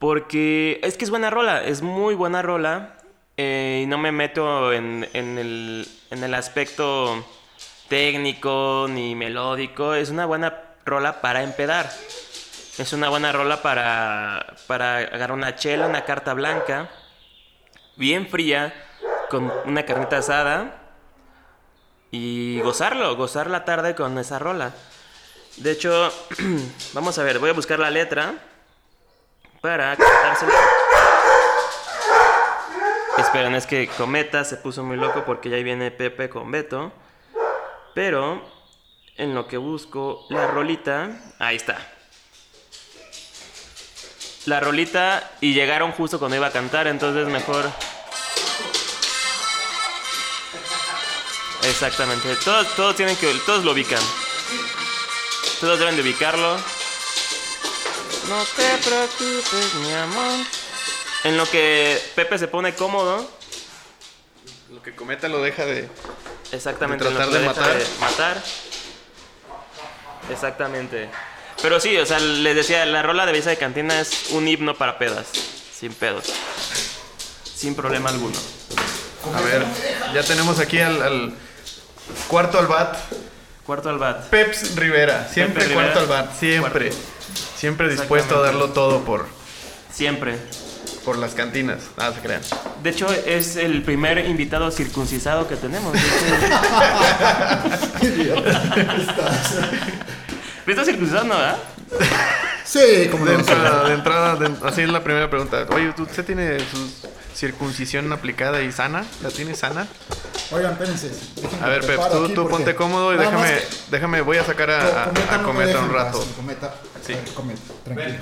Porque es que es buena rola, es muy buena rola. eh, y no me meto en, en el, en el aspecto técnico ni melódico. Es una buena rola para empedar. Es una buena rola para, para agarrar una chela, una carta blanca, bien fría, con una carnita asada y gozarlo, gozar la tarde con esa rola. De hecho, vamos a ver, voy a buscar la letra para cantársela. Esperen, es que Cometa se puso muy loco porque ya ahí viene Pepe con Beto. Pero en lo que busco la rolita, ahí está. La rolita y llegaron justo cuando iba a cantar, entonces mejor. Exactamente. Todos, todos tienen que. Todos lo ubican. Todos deben de ubicarlo. No te preocupes, mi amor. En lo que Pepe se pone cómodo. Lo que cometa lo deja de... Exactamente. De tratar de matar. matar. Exactamente. Pero sí, o sea, les decía, la rola de belleza de cantina es un himno para pedas. Sin pedos. Sin problema alguno. A ver, ya tenemos aquí al, al cuarto al bat. Cuarto al bat. Peps Rivera. Siempre Pepe cuarto al Rivera. bat. Siempre. Cuarto. Siempre dispuesto a darlo todo por, Siempre. por las cantinas. Nada se crean. De hecho, es el primer invitado circuncisado que tenemos. ¿Estás circuncisado, no, verdad? Sí, como De no. entrada, de entrada, de- así es la primera pregunta. Oye, ¿tú- ¿usted tiene su circuncisión aplicada y sana? ¿La tiene sana? Oigan, espérense. A ver, Pep, tú, aquí tú porque ponte cómodo y nada déjame, que- déjame, voy a sacar a, a- Cometa a Cometa un rato. Cometa, Sí. Ver, Cometa, tranquilo.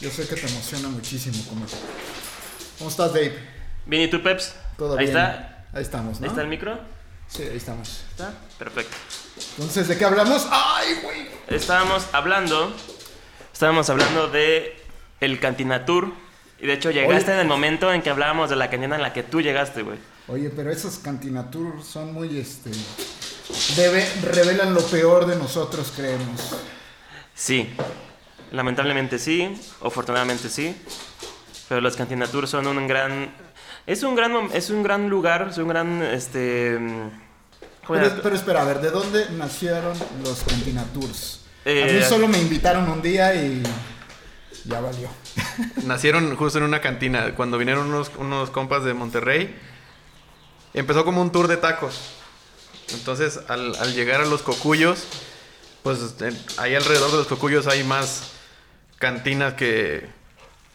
Yo sé que te emociona muchísimo, Cometa. ¿Cómo estás, Dave? Bien, ¿y tú, Peps? ¿Todo Ahí bien? está. Ahí estamos, ¿no? ¿Ahí está el micro? Sí, ahí estamos. ¿Está? Perfecto. Entonces, ¿de qué hablamos? ¡Ay, güey! Estábamos hablando. Estábamos hablando de el Cantina Tour. Y de hecho, llegaste Oye. en el momento en que hablábamos de la cantina en la que tú llegaste, güey. Oye, pero esos cantinatours son muy, este... Debe, revelan lo peor de nosotros, creemos. Sí. Lamentablemente sí. Afortunadamente sí. Pero los Cantina Tour son un gran. Es un gran, es un gran lugar, es un gran, este... mm, ¿cómo Pero, era? pero espera, a ver, ¿de dónde nacieron los cantinatours? a Eh, mí solo me invitaron un día y ya valió. Nacieron justo en una cantina. Cuando vinieron unos, unos compas de Monterrey, empezó como un tour de tacos. Entonces, al, al llegar a los cocuyos, pues en- ahí alrededor de los cocuyos hay más cantinas que,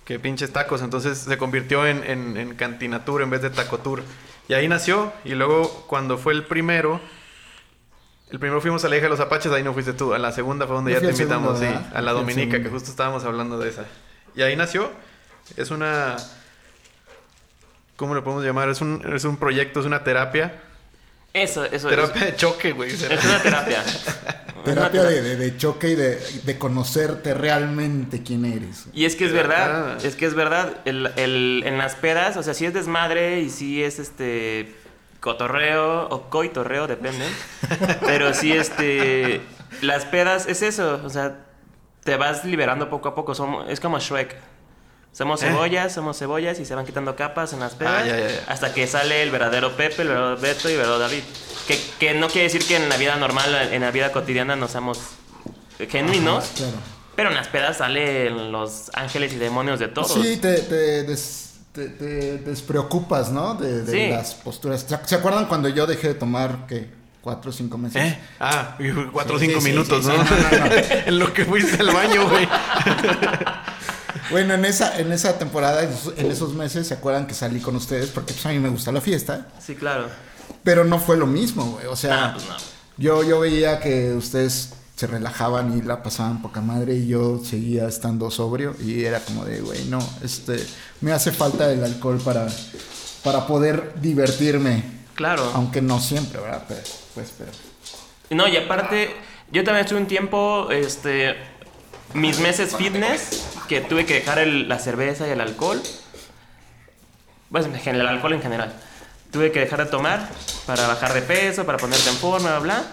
que pinches tacos. Entonces se convirtió en, en, en cantina tour en vez de taco tour. Y ahí nació. Y luego, cuando fue el primero, El primero fuimos a la hija de los Apaches, ahí no fuiste tú. A la segunda fue donde Yo ya te segundo, invitamos, sí. A la Dominica, que justo estábamos hablando de esa. Y ahí nació. Es una. ¿Cómo le podemos llamar? Es un, es un proyecto, es una terapia. Eso, eso Terapia de choque, güey. es, una terapia. Terapia de, de- de choque y de, de conocerte realmente quién eres. Y es que es verdad, Ah. es que es verdad. El, el- en las pedas, o sea, sí es desmadre y sí es este cotorreo o coitorreo, depende. Pero sí, este. Las pedas es eso, o sea, te vas liberando poco a poco. Somos, es como Shrek. Somos ¿Eh? cebollas, somos cebollas y se van quitando capas en las pedas Ah, ya, ya, ya. hasta que sale el verdadero Pepe, el verdadero Beto y el verdadero David. Que, que no quiere decir que en la vida normal, en la vida cotidiana, no seamos genuinos. Ajá, claro. Pero en las pedas salen los ángeles y demonios de todos. Sí, te, te, des- te- te despreocupas, ¿no? De, de Sí. las posturas. ¿Se acuerdan cuando yo dejé de tomar, qué? ¿Cuatro o cinco meses? ¿Eh? Ah, cuatro o Sí, cinco sí, sí, minutos, sí, ¿no? sí, no, no, no. en lo que fuiste al baño, güey. Bueno, en esa, en esa temporada, en esos- meses, ¿se acuerdan que salí con ustedes? Porque pues a mí me gusta la fiesta. Sí, claro. Pero no fue lo mismo, güey. O sea, Ah, pues no. yo, yo veía que ustedes se relajaban y la pasaban poca madre y yo seguía estando sobrio y era como de, güey, no, este, me hace falta el alcohol para, para poder divertirme. Claro. Aunque no siempre, ¿verdad? Pero, pues, pero. No, y aparte, yo también estuve un tiempo, este, mis meses fitness, que tuve que dejar la cerveza y el alcohol. Pues en el alcohol en general. Tuve que dejar de tomar para bajar de peso, para ponerte en forma, bla, bla.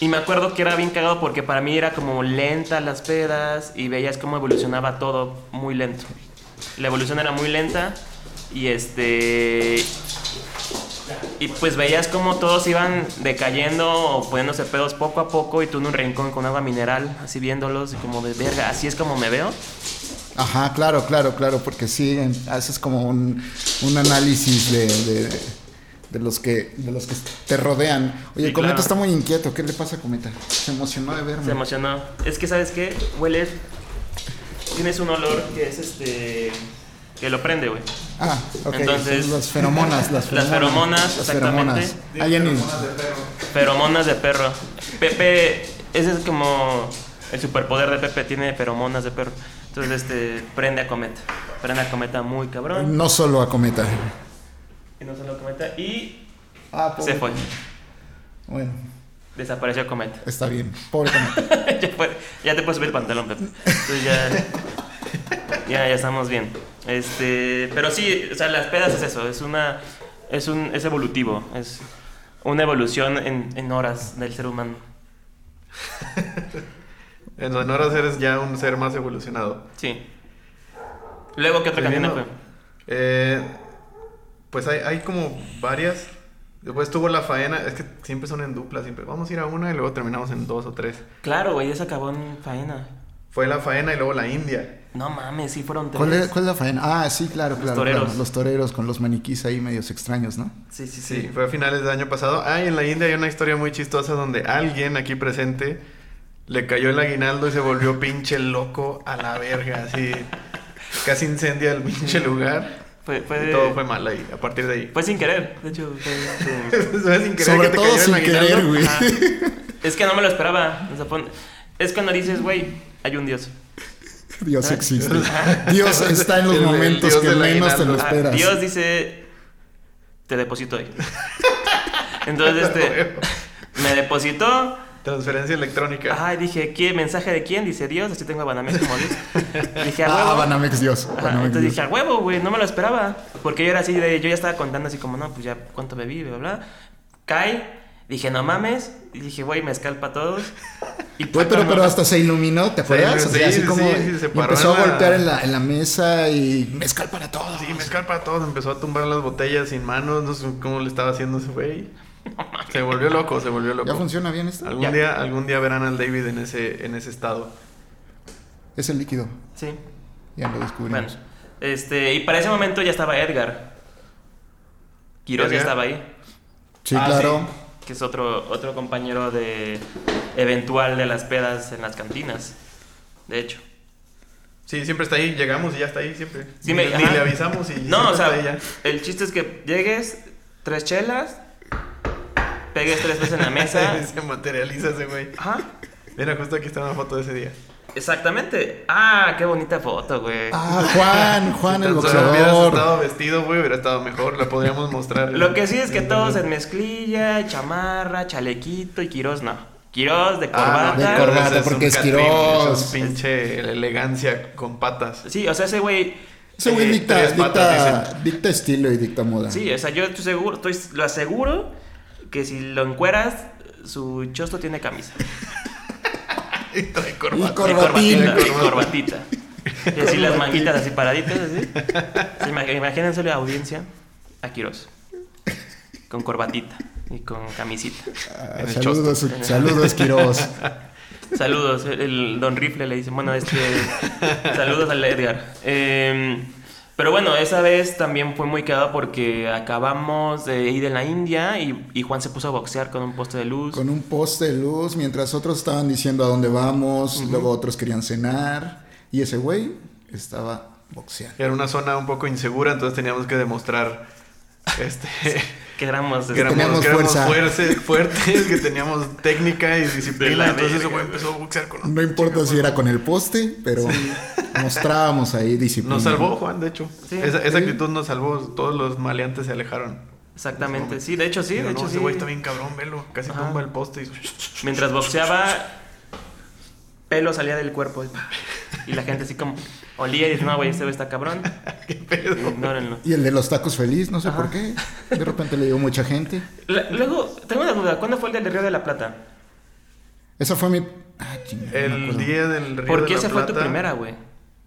Y me acuerdo que era bien cagado porque para mí era como lenta las pedas y veías cómo evolucionaba todo muy lento. La evolución era muy lenta y este y pues veías cómo todos iban decayendo o poniéndose pedos poco a poco y tú en un rincón con agua mineral, así viéndolos y como de verga, así es como me veo. Ajá, claro, claro, claro, porque sí, haces como un, un análisis de, de, de los que, de los que te rodean. Oye, Sí, Cometa claro. está muy inquieto. ¿Qué le pasa a Cometa? Se emocionó de verme. Se emocionó. Es que, ¿sabes qué? Hueles. Tienes un olor que es este. Que lo prende, güey. Ah, ok. Entonces- las feromonas, las Las feromonas. feromonas, las exactamente. feromonas. Ahí en el- Feromonas de perro. Pepe. Ese es como. El superpoder de Pepe tiene feromonas de perro. Entonces, este. prende a cometa. Prende a cometa muy cabrón. No solo a Cometa. Y no solo cometa. Y. Ah, Se fue. Bueno, Desapareció cometa. está bien. Pobre Cometa. ya, fue- ya te puedes subir el pantalón, Pepe. Entonces ya, ya, ya estamos bien. Este, pero sí, o sea, las pedas es eso, es una, es un, es evolutivo, es una evolución en, en horas del ser humano. En Sonoras eres ya un ser más evolucionado. Sí. Luego, ¿qué otra Viviendo- fue? Eh, pues hay, hay como varias. Después tuvo la faena. Es que siempre son en dupla. Siempre vamos a ir a una y luego terminamos en dos o tres. Claro, güey, esa acabó en faena. Fue la faena y luego la India. No mames, sí fueron tres. ¿Cuál es, cuál es la faena? Ah, sí, claro, claro. toreros. claro. Los toreros con los maniquís ahí medios extraños, ¿no? Sí, sí, Sí, sí. fue a finales del año pasado. Ah, y en la India hay una historia muy chistosa donde alguien aquí presente le cayó el aguinaldo y se volvió pinche loco a la verga. Así, casi incendia el pinche lugar. Fue, fue, Y todo fue mal ahí, a partir de ahí. fue sin querer, de hecho. fue- fue- Fue sin querer Sobre que te todo sin querer, güey. Es que no me lo esperaba. Es cuando dices, güey, hay un Dios. Dios existe. Dios está en los momentos Dios que menos te lo. Ah, esperas. Dios dice, te deposito ahí. Entonces, este, me depositó. Transferencia electrónica. Ay, dije, ¿qué mensaje de quién? Dice Dios, así tengo a Banamex como Dios. Dije, a Ah, huevo. Banamex Dios. Ajá, Banamex entonces Dios. dije, a huevo, güey, no me lo esperaba. Porque yo era así de, yo ya estaba contando así como, no, pues ya cuánto bebí, bla, bla. Cae, dije, no mames. Y dije, güey, me escalpa a todos. Y Güey, pero, pero hasta se iluminó, ¿te acuerdas? Sí, o sea, así sí, como sí, se empezó en a la- golpear en la, en la mesa y mezcal para todos. Sí, mezcal para todos. Empezó a tumbar las botellas sin manos. No sé cómo le estaba haciendo ese güey. Se volvió loco, se volvió loco. ¿Ya funciona bien esto? Algún Ya. día, algún día verán al David en ese, en ese estado. Es el líquido, Sí, ya lo bueno. descubrimos. Este, y para ese momento ya estaba Edgar. Quiroz ya estaba ahí. Sí, Ah, claro. Que es otro, otro compañero de eventual de las pedas en las cantinas. De hecho. Sí, siempre está ahí. Llegamos y ya está ahí siempre. Sí, ni, me- ni ajá. le avisamos y No, o sea, está ahí ya. el chiste es que llegues, tres chelas, pegues tres veces en la mesa. Se materializa ese güey. Ajá. Mira, justo aquí está una foto de ese día. Exactamente. Ah, qué bonita foto, güey. Ah, Juan, Juan el Tan solo hubieras boxeador. estado vestido, güey, hubiera estado mejor. La podríamos mostrar. Lo que sí es que todos en mezclilla, chamarra, chalequito y Quirós no. Quirós de Ah, corbata. no, De corbata, porque es Catrín, Quirós. Es un pinche elegancia con patas. Sí, o sea, ese güey. Ese güey eh, dicta, dicta, dicta estilo y dicta moda. Sí, o sea, yo estoy seguro, estoy, lo aseguro que si lo encueras, su chosto tiene camisa. Y trae Y corbata. corbatín. Y corbatita. y corbatita. Y así las manguitas así paraditas, así. Sí, ima- Imagínense la audiencia a Quirós. Con corbatita y con camisita. Ah, saludos, saludos, Quiroz. Saludos, el, el Don Rifle le dice, bueno, este, saludos al Edgar. Eh, pero bueno, esa vez también fue muy quedado porque acabamos de ir en la India y, y Juan se puso a boxear con un poste de luz. Con un poste de luz, mientras otros estaban diciendo a dónde vamos, luego otros querían cenar. Y ese güey estaba boxeando. Era una zona un poco insegura, entonces teníamos que demostrar este, Que éramos... que éramos, teníamos que éramos fuerza. fuertes, fuertes, que teníamos técnica y disciplina. Entonces ese güey empezó a boxear con No importa si era con el poste, pero mostrábamos ahí disciplina. Nos salvó Juan, de hecho. Sí. esa, esa Sí. actitud nos salvó. Todos los maleantes se alejaron. Exactamente, sí, de hecho sí, Digo, de no, hecho ese sí. güey está bien cabrón, velo. Casi Ajá. tumba el poste y... Mientras boxeaba, pelo salía del cuerpo. Y la gente así como olía y dice, no, güey, este güey está cabrón. ¿Qué pedo? Ignórenlo. Y el de los tacos feliz, no sé Ajá. por qué. De repente le dio mucha gente. La- Luego, tengo una duda, ¿cuándo fue el del Río de la Plata? Esa fue mi. Ah, chingada, El día del Río ¿Por de qué la esa fue tu Plata primera, güey?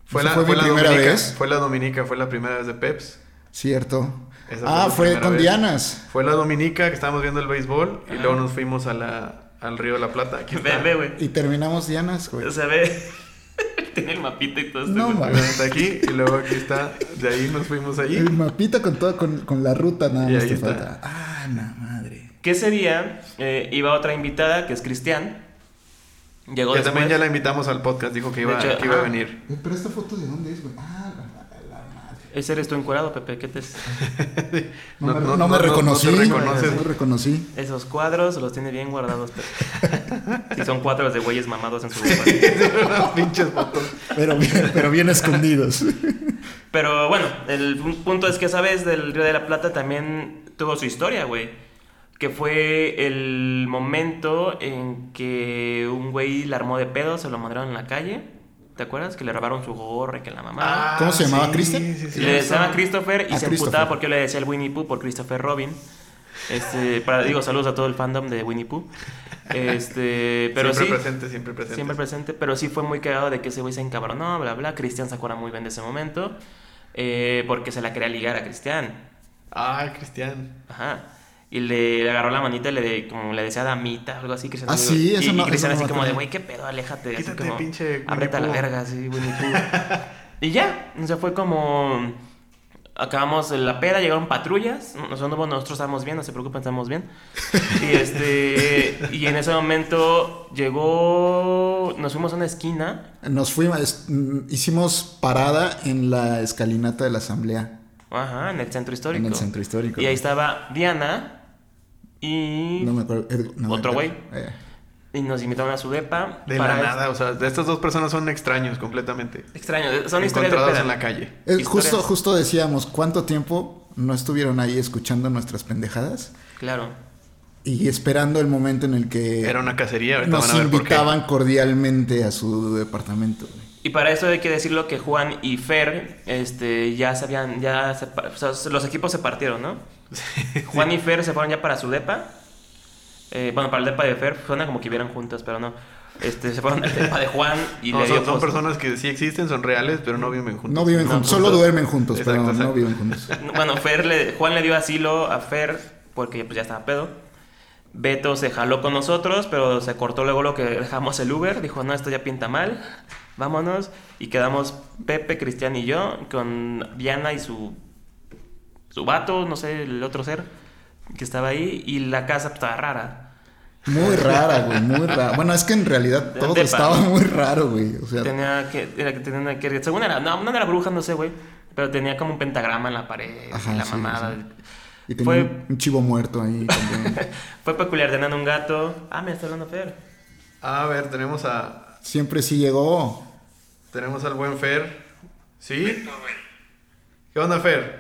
Fue ¿Esa la, fue fue mi la primera dominica. vez? Fue la dominica, fue la primera vez de Peps. Cierto. Esa ah, fue con vez. Dianas. Fue la dominica que estábamos viendo el béisbol y luego nos fuimos a la, al Río de la Plata. Aquí Ve, está. ve, güey. Y terminamos Dianas, güey. O sea, ve. Tiene el mapita y todo esto. No, está aquí y luego aquí está. De ahí nos fuimos allí. El mapita con toda, con, con la ruta nada Y más ahí te está. falta. Ah, la madre. Que ese día eh, iba otra invitada, que es Cristian. Llegó Que después. también ya la invitamos al podcast. Dijo que iba, hecho, que iba a venir. Eh, Pero esta foto de dónde es, güey. Ah, Ese eres tú encuerado, Pepe. ¿Qué te... No, No- me, no- no no- me no- no reconocí. reconoces. me reconocí. Esos cuadros los tiene bien guardados, Pepe. Si son cuadros de güeyes mamados en su lugar. Pinches fotos. Pero bien, pero bien escondidos. Pero bueno, el punto es que esa vez del Río de la Plata también tuvo su historia, güey. Que fue el momento en que un güey la armó de pedo, se lo mandaron en la calle. ¿Te acuerdas? Que le robaron su gorra y que la mamá. ¿Cómo se llamaba, sí, Christian? sí, sí, le eso. decía a Christopher y Ah, se emputaba porque yo le decía el Winnie Pooh por Christopher Robin. Este, para, digo, saludos a todo el fandom de Winnie Pooh. Este, pero siempre sí. presente, siempre presente. Siempre presente, pero sí fue muy cagado de que ese güey se encabronó, bla, bla. Cristian se acuerda muy bien de ese momento. eh, porque se la quería ligar a Cristian. Ay, Cristian. Ajá. Y le, le agarró la manita y le, de- como le decía damita, algo así. Cristian Ah, así, sí, y, eso y no- Cristian no así como de, güey, qué pedo, aléjate. así Quítate, como, pinche Winnie Ábrete a la Pooh". verga, así, Winnie Pooh. y ya, o sea, fue como... Acabamos la peda, llegaron patrullas. Nosotros, bueno, nosotros estábamos bien, no se preocupen, estamos bien. Y este. y en ese momento llegó. Nos fuimos a una esquina. Nos fuimos, mm, hicimos parada en la escalinata de la asamblea. Ajá, en el centro histórico. En el centro histórico. Y ahí estaba Diana. Y. No me acuerdo. Edu- no, ¿Otro güey? eh, Y nos invitaron a su depa. De para- la nada, o sea, de estas dos personas son extraños completamente. Extraño, son historias de en la calle. Es justo, justo decíamos, ¿cuánto tiempo no estuvieron ahí escuchando nuestras pendejadas? Claro. Y esperando el momento en el que Era una cacería, nos van a ver por qué. invitaban cordialmente a su departamento. Y para eso hay que decirlo que Juan y Fer este, ya se habían, ya se pa- o sea, los equipos se partieron, ¿no? Juan y Fer se fueron ya para su depa. Eh, bueno, para el depa de Fer, suena como que vivieran juntos, pero no. Este, se fueron al depa de Juan y No, le son, dio son personas que sí existen, son reales, pero no viven juntos. No viven No, juntos, solo duermen juntos, Exacto, pero no viven juntos. Bueno, Fer le, Juan le dio asilo a Fer porque pues ya estaba pedo. Beto se jaló con nosotros, pero se cortó luego lo que dejamos el Uber. Dijo, no, esto ya pinta mal, vámonos. Y quedamos Pepe, Cristian y yo con Diana y su, su vato, no sé, el otro ser que estaba ahí. Y la casa pues, estaba rara. Muy rara, güey, muy rara. Bueno, es que en realidad todo estaba muy raro, güey. O sea, Tenía que, era que tenía que, según era, no, no era bruja, no sé, güey. Pero tenía como un pentagrama en la pared, Ajá, la sí, mamada. Y tenía Fue- un, chivo muerto ahí también. Fue peculiar de nano un gato. Ah, me está hablando Fer. A ver, tenemos a. Siempre sí llegó. Tenemos al buen Fer. ¿Sí? ¿Qué onda, Fer?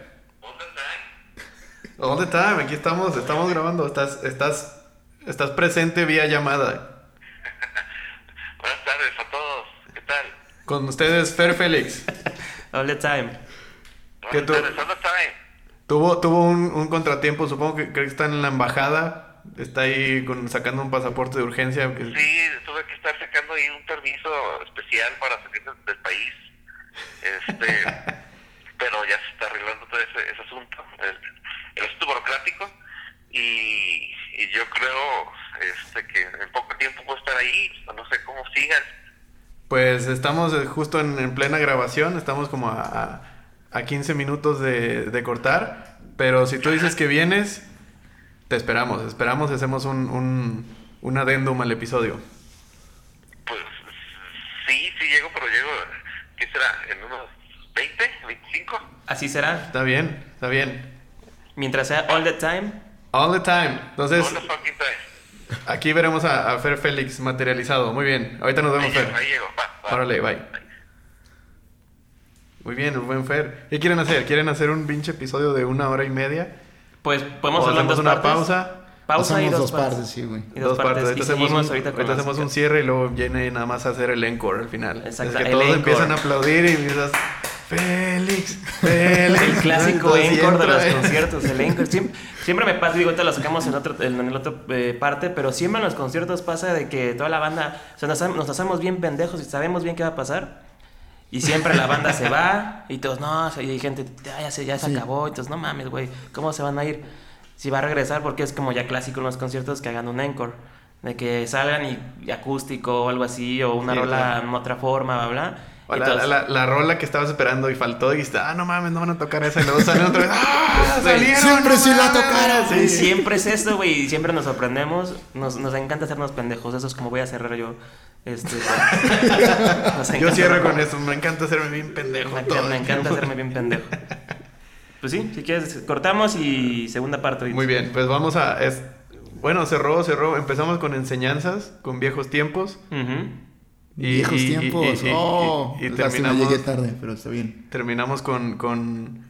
The time, aquí estamos, estamos grabando. Estás, estás, estás presente vía llamada. Buenas tardes a todos. ¿Qué tal? Con ustedes, Fer Félix. All the time. ¿Qué Buenas tú- tardes. ¿Dónde? Tuvo, tuvo un, un contratiempo, supongo que creo que está en la embajada. Está ahí con, sacando un pasaporte de urgencia. Sí, tuve que estar sacando ahí un permiso especial para salir del, del país. Este, pero ya se está arreglando todo ese, ese asunto, el, el asunto burocrático. Y, y yo creo este, que en poco tiempo puedo estar ahí. No sé cómo sigan. Pues estamos eh, justo en, en plena grabación, estamos como a, a, a 15 minutos de, de cortar, pero si tú dices que vienes, te esperamos, esperamos y hacemos un, un, un adendum al episodio. Pues sí, sí llego, pero llego, ¿qué será? ¿En unos 20, 25? Así será. Está bien, está bien. Mientras sea all the time. All the time. Entonces, ¿Dónde fucking time? aquí veremos a, a Fer Félix materializado. Muy bien, ahorita nos vemos, Ahí llego, Fer. ahí llego. Va, va. Órale, bye. Muy bien, el buen Fer. ¿Qué quieren hacer? ¿Quieren hacer un pinche episodio de una hora y media? Pues podemos ¿O hablar en hacemos dos una partes. pausa? Pausa y Hacemos dos, dos partes. partes, sí, güey. Y dos, partes. Ahorita Y hacemos, seguimos un, ahorita con ahorita hacemos un cierre y luego viene nada más a hacer el encore al final. Exacto, Es que el todos encore. empiezan a aplaudir y empiezas, Félix, Félix. El clásico encore de los conciertos, el encore. Siempre, siempre me pasa, digo, ahorita lo sacamos en, otro, en el otro eh, parte, pero siempre en los conciertos pasa de que toda la banda, o sea, nos, nos hacemos bien pendejos y sabemos bien qué va a pasar. Y siempre la banda se va y todos, no, y hay gente, "Ah, ya se, ya se Sí. acabó, y todos, no mames, güey, ¿cómo se van a ir? Si va a regresar, porque es como ya clásico en los conciertos que hagan un encore. De que salgan y, y acústico o algo así, o una Sí, rola claro. en otra forma, bla, bla. O la, todos- la- la rola que estabas esperando y faltó y dijiste, ah, no mames, no van a tocar esa. Y luego salen otra vez, ah, salieron. Siempre no sí la mames". tocaron. Sí. Siempre es esto, güey, y siempre nos sorprendemos. Nos, nos encanta hacernos pendejos. Eso es como voy a cerrar yo. Este, Yo cierro con eso, me encanta hacerme bien pendejo. Me, todo encanta- me encanta hacerme bien pendejo. Pues sí, si quieres, cortamos y segunda parte. Muy bien, pues vamos a... es- bueno, cerró, cerró. Empezamos con enseñanzas, con viejos tiempos. Ujú. Y- Viejos y- tiempos. y- y- oh, y- terminamos- llegué tarde, pero está bien. Terminamos con, con...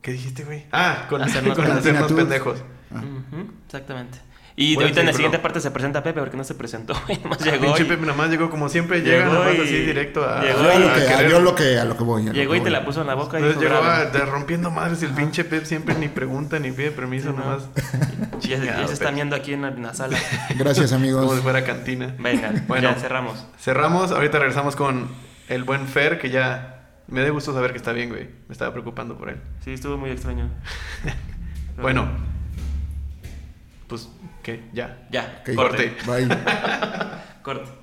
¿Qué dijiste, güey? Ah, con Hacernos con pendejos. hacernos pendejos. Ujú, Exactamente. Y Bueno, ahorita en la siguiente parte se presenta Pepe porque no se presentó. güey, Nomás llegó. Pinche y- Pepe nomás llegó como siempre, Llegó llega nomás y- así directo a... llegó Yo a lo que, a, yo lo que, a lo que voy. a lo Llegó que y te la puso en la boca y dijo, llegó a- rompiendo madres el pinche Pep siempre ni pregunta ni pide permiso Sí, no. nomás. Y ya, se- ya Chingado, se están viendo aquí en la, en la sala. Gracias, Como amigos. si fuera cantina. Venga, Bueno. ya cerramos. Cerramos, ahorita regresamos con el buen Fer, que ya me da gusto saber que está bien, güey. Me estaba preocupando por él. Sí, estuvo muy extraño. Bueno, pues, ¿qué? Ya. Ya, Ok, corte. Corte. Bye. Corte.